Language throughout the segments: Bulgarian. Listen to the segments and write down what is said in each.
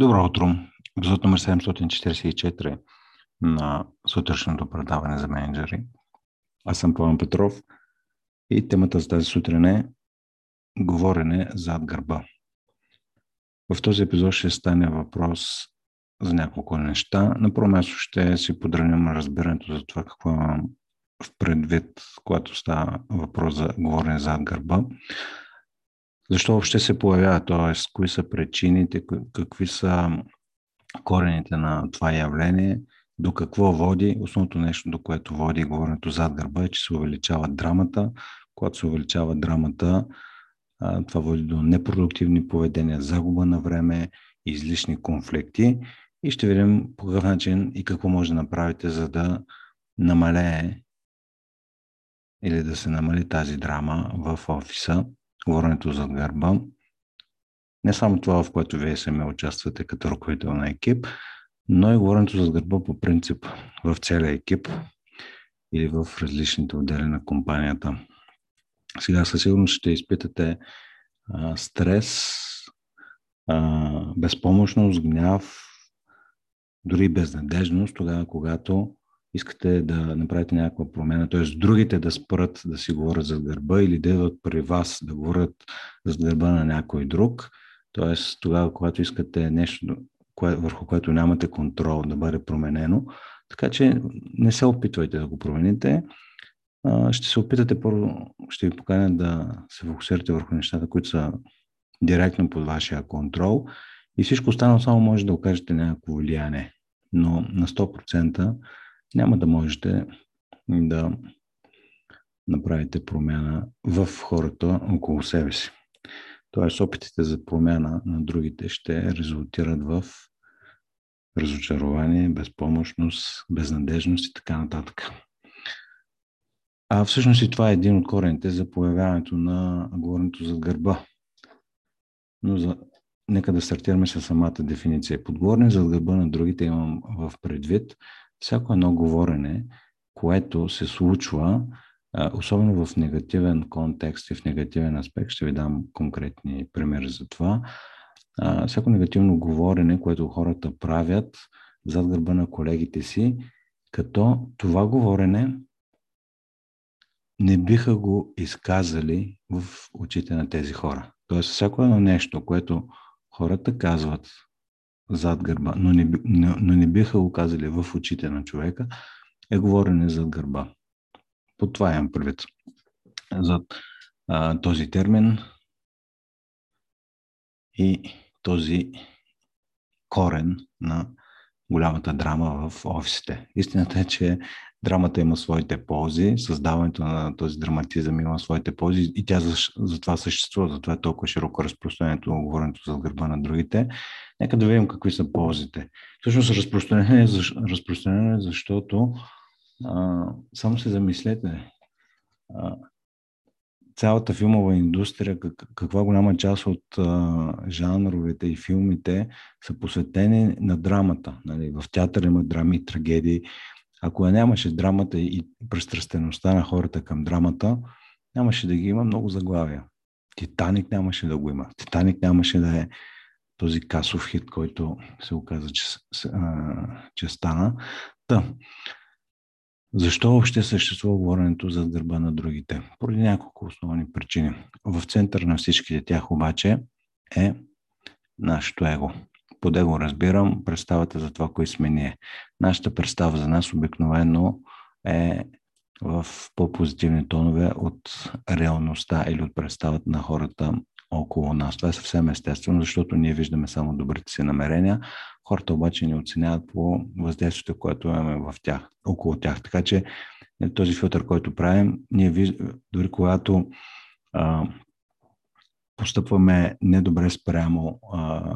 Добро утро! Епизод номер 744 на сутрешното предаване за менеджери. Аз съм Павел Петров и темата за тази сутрин е говорене зад гърба. В този епизод ще стане въпрос за няколко неща. На първо място ще си подраним разбирането за това какво имам в предвид, когато става въпрос за говорене зад гърба. Защо въобще се появява, т.е. кои са причините, какви са корените на това явление, до какво води. Основното нещо, до което води говоренето зад гърба е, че се увеличава драмата. Когато се увеличава драмата, това води до непродуктивни поведения, загуба на време, излишни конфликти. И ще видим по какъв начин и какво може да направите, за да намалее или да се намали тази драма в офиса говоренето зад гърба. Не само това, в което вие сами участвате като ръководител на екип, но и говоренето зад гърба по принцип в целия екип или в различните отдели на компанията. Сега със сигурност ще изпитате а, стрес, а, безпомощност, гняв, дори безнадежност, тогава когато искате да направите някаква промена, т.е. другите да спрат да си говорят за гърба или да идват при вас да говорят за гърба на някой друг, т.е. тогава, когато искате нещо, кое, върху което нямате контрол да бъде променено, така че не се опитвайте да го промените. Ще се опитате първо, ще ви поканя да се фокусирате върху нещата, които са директно под вашия контрол и всичко останало само може да окажете някакво влияние. Но на 100% няма да можете да направите промяна в хората около себе си. Тоест, опитите за промяна на другите ще резултират в разочарование, безпомощност, безнадежност и така нататък. А всъщност и това е един от корените за появяването на говоренето за гърба. Но за... нека да стартираме с самата дефиниция. Подговорен за гърба на другите имам в предвид всяко едно говорене, което се случва, особено в негативен контекст и в негативен аспект, ще ви дам конкретни примери за това. Всяко негативно говорене, което хората правят зад гърба на колегите си, като това говорене не биха го изказали в очите на тези хора. Тоест, всяко едно нещо, което хората казват зад гърба, но не, но, но не биха го казали в очите на човека, е говорене зад гърба. По това имам предвид. За а, този термин и този корен на голямата драма в офисите. Истината е, че драмата има своите ползи, създаването на този драматизъм има своите ползи и тя за, за съществува, затова е толкова широко разпространението на говоренето за гърба на другите. Нека да видим какви са ползите. Всъщност разпространение, разпространение защото а, само се замислете. А, цялата филмова индустрия, как, каква голяма част от а, жанровете и филмите са посветени на драмата. Нали? В театър има драми и трагедии. Ако нямаше драмата и пристрастеността на хората към драмата, нямаше да ги има много заглавия. Титаник нямаше да го има. Титаник нямаше да е този касов хит, който се оказа, че, че стана. Та, защо въобще съществува говоренето за гърба на другите? Поради няколко основни причини. В център на всичките тях обаче е нашето его. Под его разбирам представата за това, кои сме ние. Нашата представа за нас обикновено е в по-позитивни тонове от реалността или от представата на хората около нас. Това е съвсем естествено, защото ние виждаме само добрите си намерения. Хората обаче ни оценяват по въздействието, което имаме в тях, около тях. Така че е, този филтър, който правим, ние виж... дори когато а, постъпваме недобре спрямо а,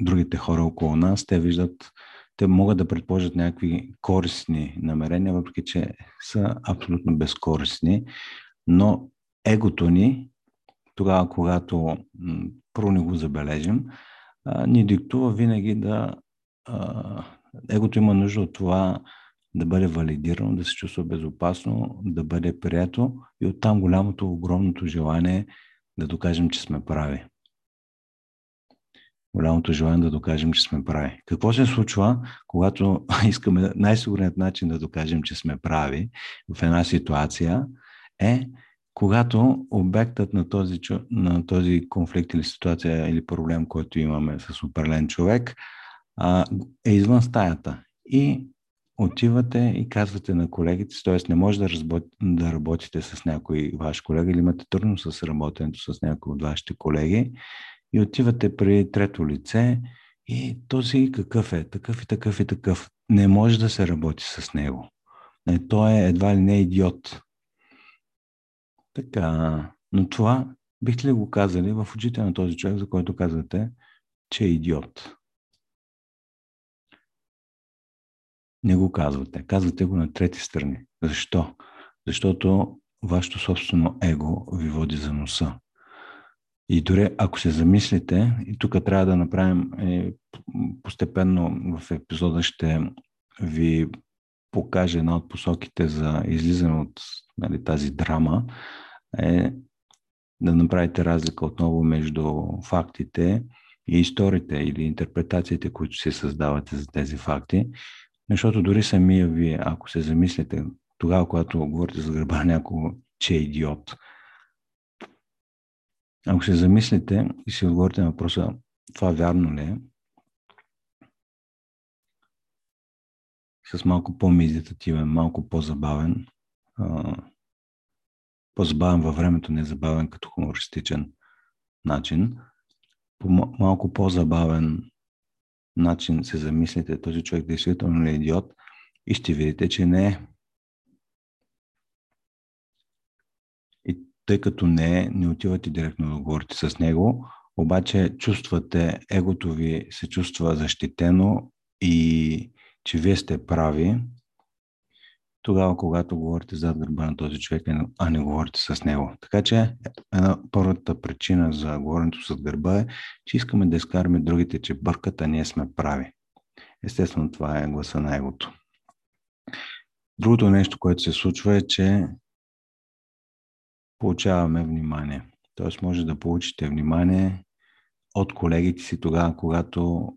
другите хора около нас, те виждат, те могат да предположат някакви корисни намерения, въпреки че са абсолютно безкорисни, но егото ни тогава, когато първо не го забележим, ни диктува винаги да. Егото има нужда от това да бъде валидирано, да се чувства безопасно, да бъде прието и оттам голямото, огромното желание да докажем, че сме прави. Голямото желание да докажем, че сме прави. Какво се случва, когато искаме най-сигурният начин да докажем, че сме прави в една ситуация е когато обектът на този, на този конфликт или ситуация или проблем, който имаме с определен човек, е извън стаята. И отивате и казвате на колегите, т.е. не може да, разбот, да работите с някой ваш колега или имате трудно с работенето с някой от вашите колеги и отивате при трето лице и този какъв е, такъв и такъв и такъв. Не може да се работи с него. Не, той е едва ли не идиот. Така, но това бихте ли го казали в очите на този човек, за който казвате, че е идиот? Не го казвате. Казвате го на трети страни. Защо? Защото вашето собствено его ви води за носа. И дори ако се замислите, и тук трябва да направим е, постепенно в епизода ще ви покажа една от посоките за излизане от нали, тази драма, е да направите разлика отново между фактите и историите или интерпретациите, които си създавате за тези факти. Защото дори самия вие, ако се замислите, тогава, когато говорите за гърба някого, че е идиот, ако се замислите и си отговорите на въпроса, това вярно ли е, с малко по-медитативен, малко по-забавен, по-забавен във времето, не забавен като хумористичен начин, по малко по-забавен начин се замислите, този човек действително ли е идиот и ще видите, че не е. И тъй като не не отивате директно да говорите с него, обаче чувствате, егото ви се чувства защитено и че вие сте прави, тогава, когато говорите зад гърба на този човек, а не говорите с него. Така че една първата причина за говоренето с гърба е, че искаме да изкараме другите, че бъркат, а ние сме прави. Естествено, това е гласа на егото. Другото нещо, което се случва е, че получаваме внимание. Тоест може да получите внимание от колегите си тогава, когато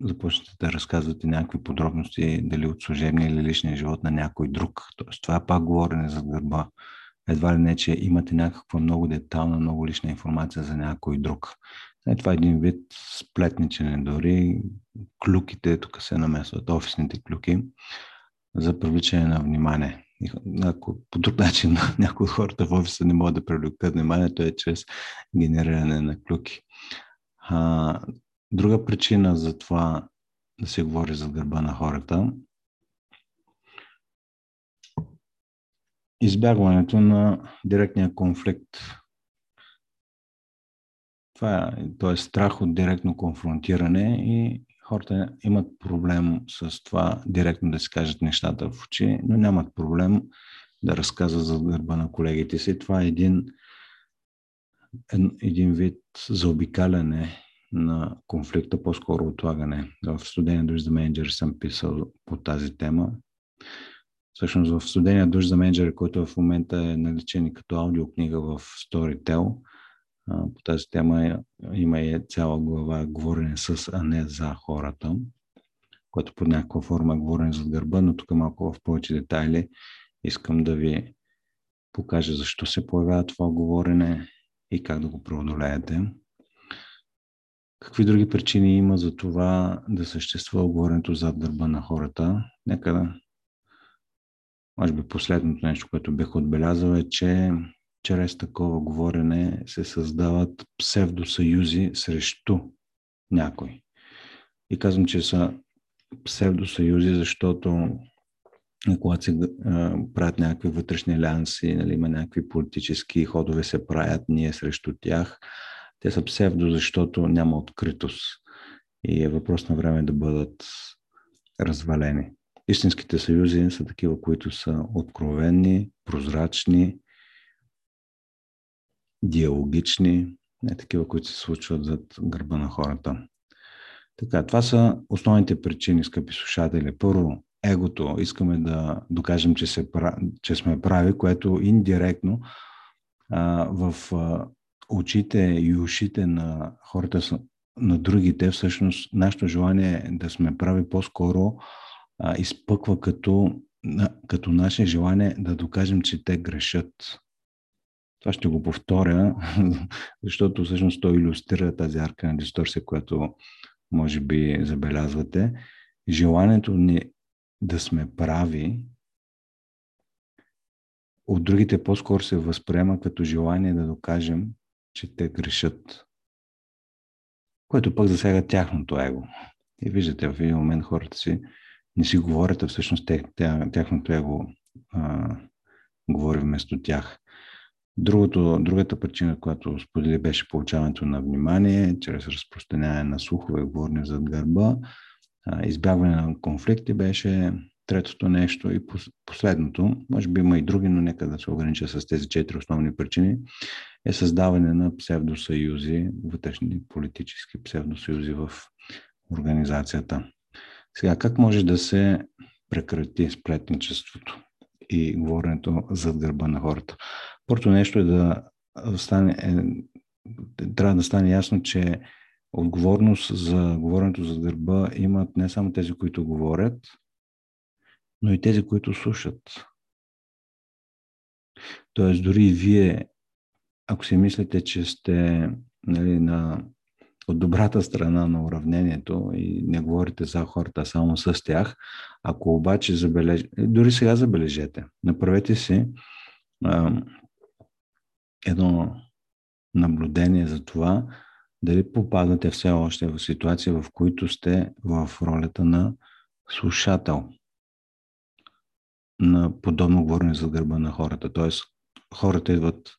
започнете да разказвате някакви подробности, дали от служебния или личния живот на някой друг. Тоест, това е пак говорене за гърба. Едва ли не, че имате някаква много детална, много лична информация за някой друг. Е, това е един вид сплетничене, дори клюките, тук се намесват офисните клюки, за привличане на внимание. Ако по друг начин някои от хората в офиса не могат да привлекат вниманието е чрез генериране на клюки. А, Друга причина за това да се говори за гърба на хората избягването на директния конфликт. Това е, т.е. страх от директно конфронтиране и хората имат проблем с това директно да си кажат нещата в очи, но нямат проблем да разказват за гърба на колегите си. Това е един, един вид заобикаляне на конфликта, по-скоро отлагане. В студения душ за менеджер съм писал по тази тема. Всъщност в студения душ за менеджер, който в момента е наличен като аудиокнига в Storytel, по тази тема има и цяла глава говорене с, а не за хората, което под някаква форма е говорене за гърба, но тук малко в повече детайли искам да ви покажа защо се появява това говорене и как да го преодолеете. Какви други причини има за това да съществува говоренето зад гърба на хората? Нека да. Може би последното нещо, което бих отбелязал е, че чрез такова говорене се създават псевдосъюзи срещу някой. И казвам, че са псевдосъюзи, защото когато се правят някакви вътрешни алианси, нали, има някакви политически ходове се правят ние срещу тях, те са псевдо, защото няма откритост и е въпрос на време да бъдат развалени. Истинските съюзи са такива, които са откровенни, прозрачни, диалогични, не такива, които се случват зад гърба на хората. Така, това са основните причини, скъпи слушатели. Първо, егото. Искаме да докажем, че, се, че сме прави, което индиректно а, в а, очите и ушите на хората, на другите, всъщност нашето желание да сме прави по-скоро а, изпъква като, като наше желание да докажем, че те грешат. Това ще го повторя, защото всъщност той иллюстрира тази арка на дисторсия, която може би забелязвате. Желанието ни да сме прави от другите по-скоро се възприема като желание да докажем, че те грешат. Което пък засяга тяхното его. И виждате, в един момент хората си не си говорят, а всъщност тяхното его а, говори вместо тях. Другото, другата причина, която сподели, беше получаването на внимание, чрез разпространяване на слухове, говорни зад гърба. Избягване на конфликти беше третото нещо и последното, може би има и други, но нека да се огранича с тези четири основни причини, е създаване на псевдосъюзи, вътрешни политически псевдосъюзи в организацията. Сега, как може да се прекрати сплетничеството и говоренето зад гърба на хората? Първото нещо е да стане, е, трябва да стане ясно, че отговорност за говоренето зад гърба имат не само тези, които говорят, но и тези, които слушат. Тоест, дори и вие, ако си мислите, че сте нали, на, от добрата страна на уравнението и не говорите за хората, а само с тях, ако обаче забележите, дори сега забележете, направете си едно наблюдение за това, дали попадате все още в ситуация, в които сте в ролята на слушател на подобно говорене за гърба на хората. Тоест, хората идват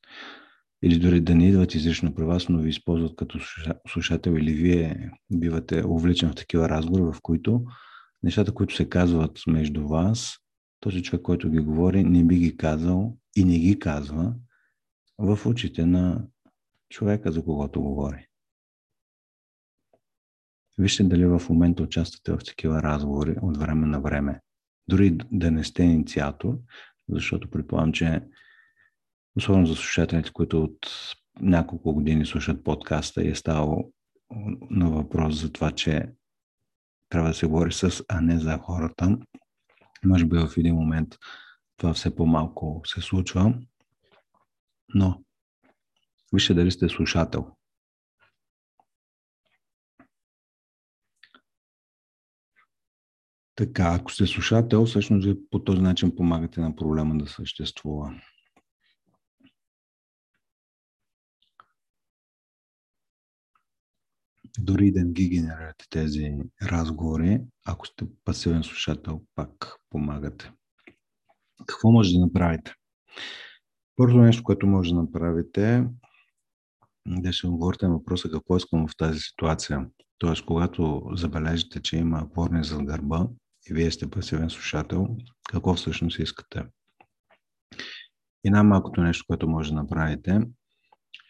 или дори да не идват изрично при вас, но ви използват като слушател или вие бивате увлечен в такива разговори, в които нещата, които се казват между вас, този човек, който ги говори, не би ги казал и не ги казва в очите на човека, за когото говори. Вижте дали в момента участвате в такива разговори от време на време дори да не сте инициатор, защото предполагам, че особено за слушателите, които от няколко години слушат подкаста и е ставало на въпрос за това, че трябва да се говори с, а не за хората. Може би в един момент това все по-малко се случва, но вижте дали сте слушател. Така, ако сте слушател, всъщност по този начин помагате на проблема да съществува. Дори да ги генерирате тези разговори, ако сте пасивен слушател, пак помагате. Какво може да направите? Първото нещо, което може да направите, да ще отговорите на въпроса какво искам в тази ситуация. Тоест, когато забележите, че има говорни за гърба, и вие сте пасивен слушател, какво всъщност искате. И най-малкото нещо, което може да направите,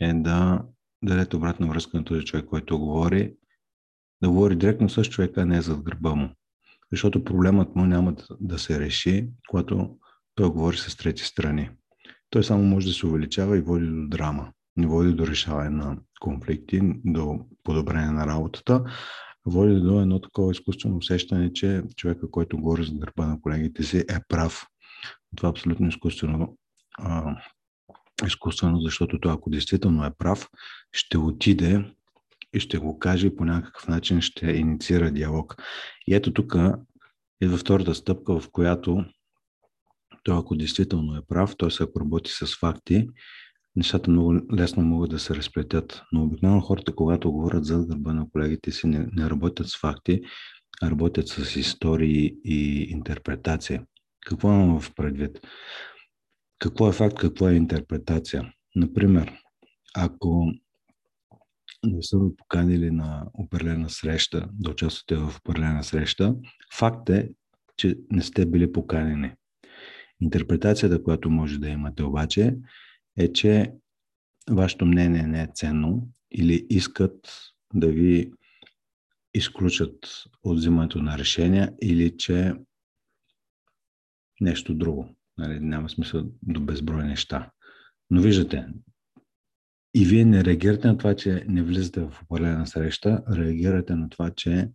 е да дадете обратна връзка на този човек, който говори, да говори директно с човека, а не зад гърба му. Защото проблемът му няма да се реши, когато той говори с трети страни. Той само може да се увеличава и води до драма. Не води до решаване на конфликти, до подобрение на работата, води до едно такова изкуствено усещане, че човека, който говори за гърба на колегите си, е прав. Това е абсолютно изкуствено, а, изкуствено, защото той, ако действително е прав, ще отиде и ще го каже и по някакъв начин ще инициира диалог. И ето тук идва втората стъпка, в която той, ако действително е прав, т.е. ако работи с факти, нещата много лесно могат да се разплетят. Но обикновено хората, когато говорят зад гърба на колегите си, не, не работят с факти, а работят с истории и интерпретация. Какво имам в предвид? Какво е факт, какво е интерпретация? Например, ако не са ви поканили на определена среща, да участвате в определена среща, факт е, че не сте били поканени. Интерпретацията, която може да имате обаче, е, че вашето мнение не е ценно или искат да ви изключат от взимането на решения или че нещо друго. Нали, няма смисъл до безброй неща. Но виждате, И вие не реагирате на това, че не влизате в определена среща, реагирате на това, че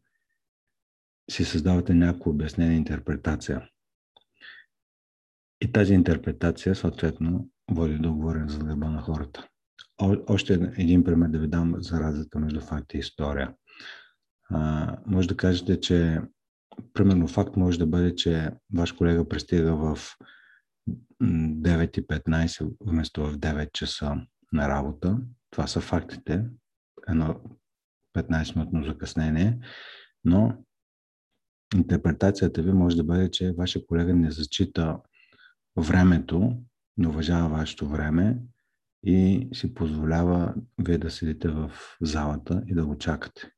си създавате някакво обяснение, интерпретация. И тази интерпретация, съответно, води до говорене за гърба на хората. О, още един пример да ви дам за разлика между факт и история. А, може да кажете, че примерно факт може да бъде, че ваш колега пристига в 9.15 вместо в 9 часа на работа. Това са фактите. Едно 15-минутно закъснение. Но интерпретацията ви може да бъде, че вашия колега не зачита времето, не уважава вашето време и си позволява вие да седите в залата и да го чакате.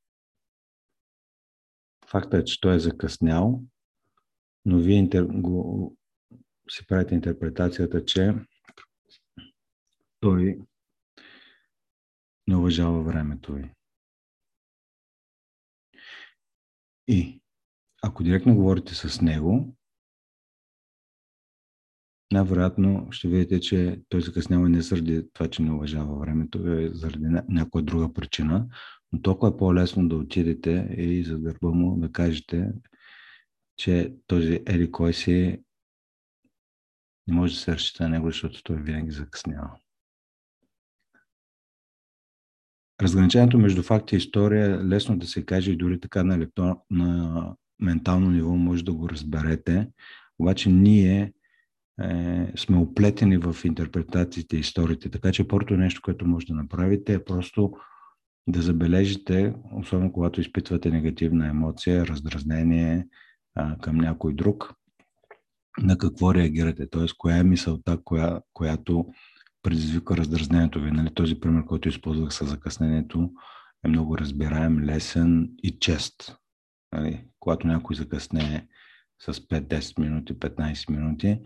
Факта е, че той е закъснял, но вие интер... го... си правите интерпретацията, че той не уважава времето ви. И ако директно говорите с него, най-вероятно ще видите, че той закъснява не заради това, че не уважава времето, а заради някоя друга причина. Но толкова е по-лесно да отидете и за гърба му да кажете, че този Ели кой си не може да се разчита на него, защото той винаги закъснява. Разграничението между факт и история е лесно да се каже и дори така на, електрон, на ментално ниво може да го разберете. Обаче ние е, сме оплетени в интерпретациите и историите. Така че първото нещо, което може да направите е просто да забележите, особено когато изпитвате негативна емоция, раздразнение а, към някой друг, на какво реагирате. Т.е. коя е мисълта, коя, която предизвика раздразнението ви. Нали? Този пример, който използвах с закъснението, е много разбираем, лесен и чест. Нали? Когато някой закъсне с 5-10 минути, 15 минути,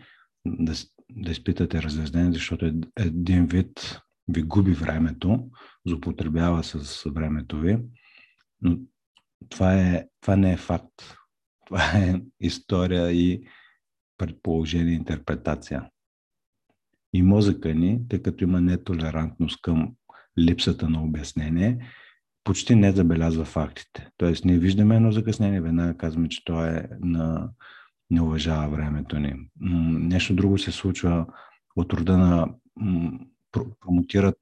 да, да изпитате раздразнение, защото е един вид ви губи времето, злоупотребява с времето ви, но това, е, това не е факт. Това е история и предположение, интерпретация. И мозъка ни, тъй като има нетолерантност към липсата на обяснение, почти не забелязва фактите. Тоест, ние виждаме едно закъснение, веднага казваме, че то е на не уважава времето ни. Нещо друго се случва от рода на промотират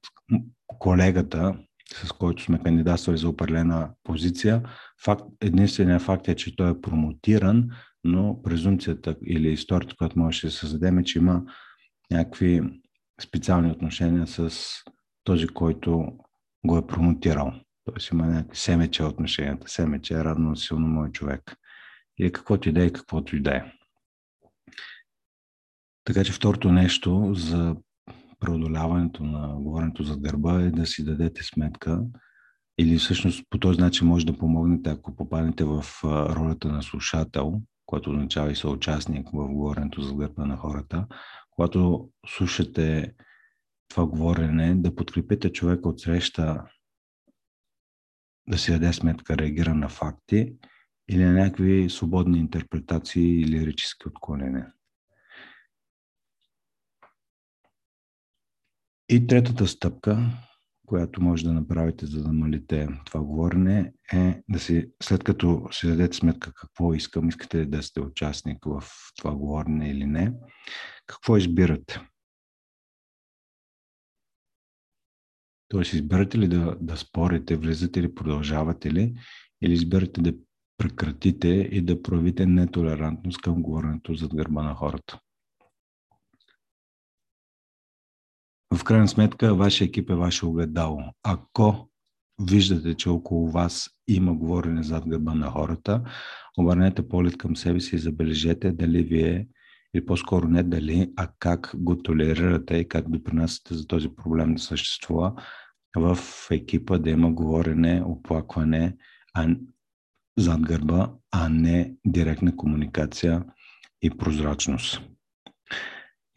колегата, с който сме кандидатствали за определена позиция. Факт, единственият факт е, че той е промотиран, но презумцията или историята, която може да се създадем е, че има някакви специални отношения с този, който го е промотирал. Тоест има някакви семече отношенията. Семече е радно силно мой човек. Или каквото и да е, каквото и да е. Така че второто нещо за преодоляването на говоренето за гърба е да си дадете сметка или всъщност по този начин може да помогнете, ако попаднете в ролята на слушател, което означава и съучастник в говоренето за гърба на хората, когато слушате това говорене, да подкрепите човека от среща да си даде сметка, реагира на факти или на някакви свободни интерпретации или лирически отклонения. И третата стъпка, която може да направите, за да намалите това говорене, е да си, след като си дадете сметка какво искам, искате да сте участник в това говорене или не, какво избирате? Тоест, избирате ли да, да спорите, влизате ли, продължавате ли, или избирате да прекратите и да проявите нетолерантност към говоренето зад гърба на хората. В крайна сметка, вашия екип е ваше огледало. Ако виждате, че около вас има говорене зад гърба на хората, обърнете поглед към себе си и забележете дали вие, или по-скоро не дали, а как го толерирате и как допринасяте за този проблем да съществува в екипа да има говорене, оплакване, а зад гърба, а не директна комуникация и прозрачност.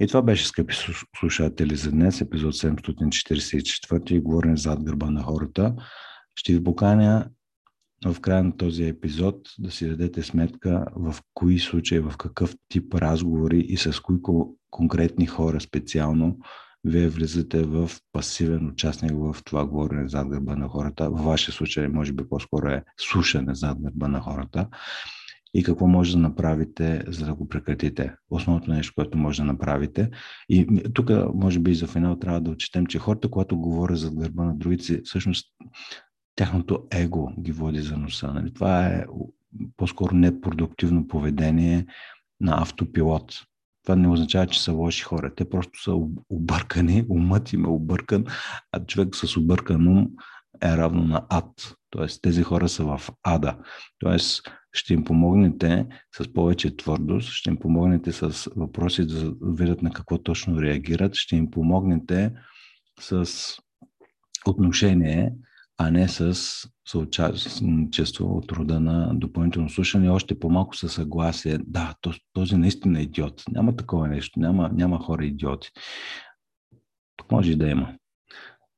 И това беше, скъпи слушатели, за днес, епизод 744, говорим зад гърба на хората. Ще ви поканя в края на този епизод да си дадете сметка в кои случаи, в какъв тип разговори и с кои конкретни хора специално вие влизате в пасивен участник в това говорене зад гърба на хората. В вашия случай, може би по-скоро е слушане зад гърба на хората. И какво може да направите, за да го прекратите? Основното нещо, което може да направите. И тук, може би, за финал трябва да отчетем, че хората, когато говорят за гърба на другите, всъщност тяхното его ги води за носа. Нали? Това е по-скоро непродуктивно поведение на автопилот. Това не означава, че са лоши хора. Те просто са объркани, умът им е объркан, а човек с объркан ум е равно на ад. Тоест, тези хора са в ада. Тоест, ще им помогнете с повече твърдост, ще им помогнете с въпроси да видят на какво точно реагират, ще им помогнете с отношение, а не с съучастничество от рода на допълнително слушане, още по-малко със съгласие. Да, този наистина е идиот. Няма такова нещо. Няма, няма хора идиоти. Тук може да има.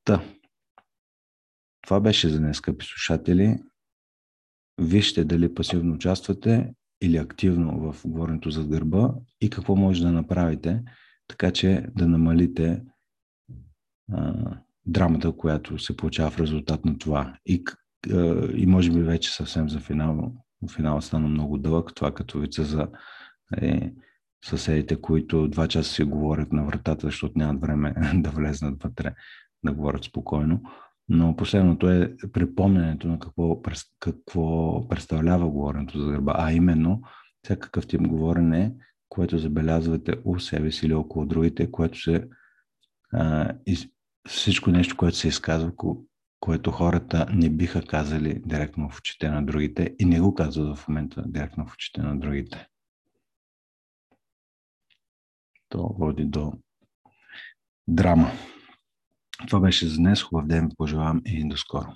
Та. Това беше за днес, скъпи слушатели. Вижте дали пасивно участвате или активно в говоренето за гърба и какво може да направите, така че да намалите а, драмата, която се получава в резултат на това. И, и може би вече съвсем за финал, финал стана много дълъг, това като вица за е, съседите, които два часа си говорят на вратата, защото нямат време да влезнат вътре, да говорят спокойно. Но последното е припомнянето на какво, какво представлява говоренето за гърба, а именно всякакъв тип говорене, което забелязвате у себе си или около другите, което се а, из, всичко нещо, което се изказва, което хората не биха казали директно в очите на другите и не го казват в момента директно в очите на другите. То води до драма. Това беше за днес. Хубав ден ви пожелавам и до скоро.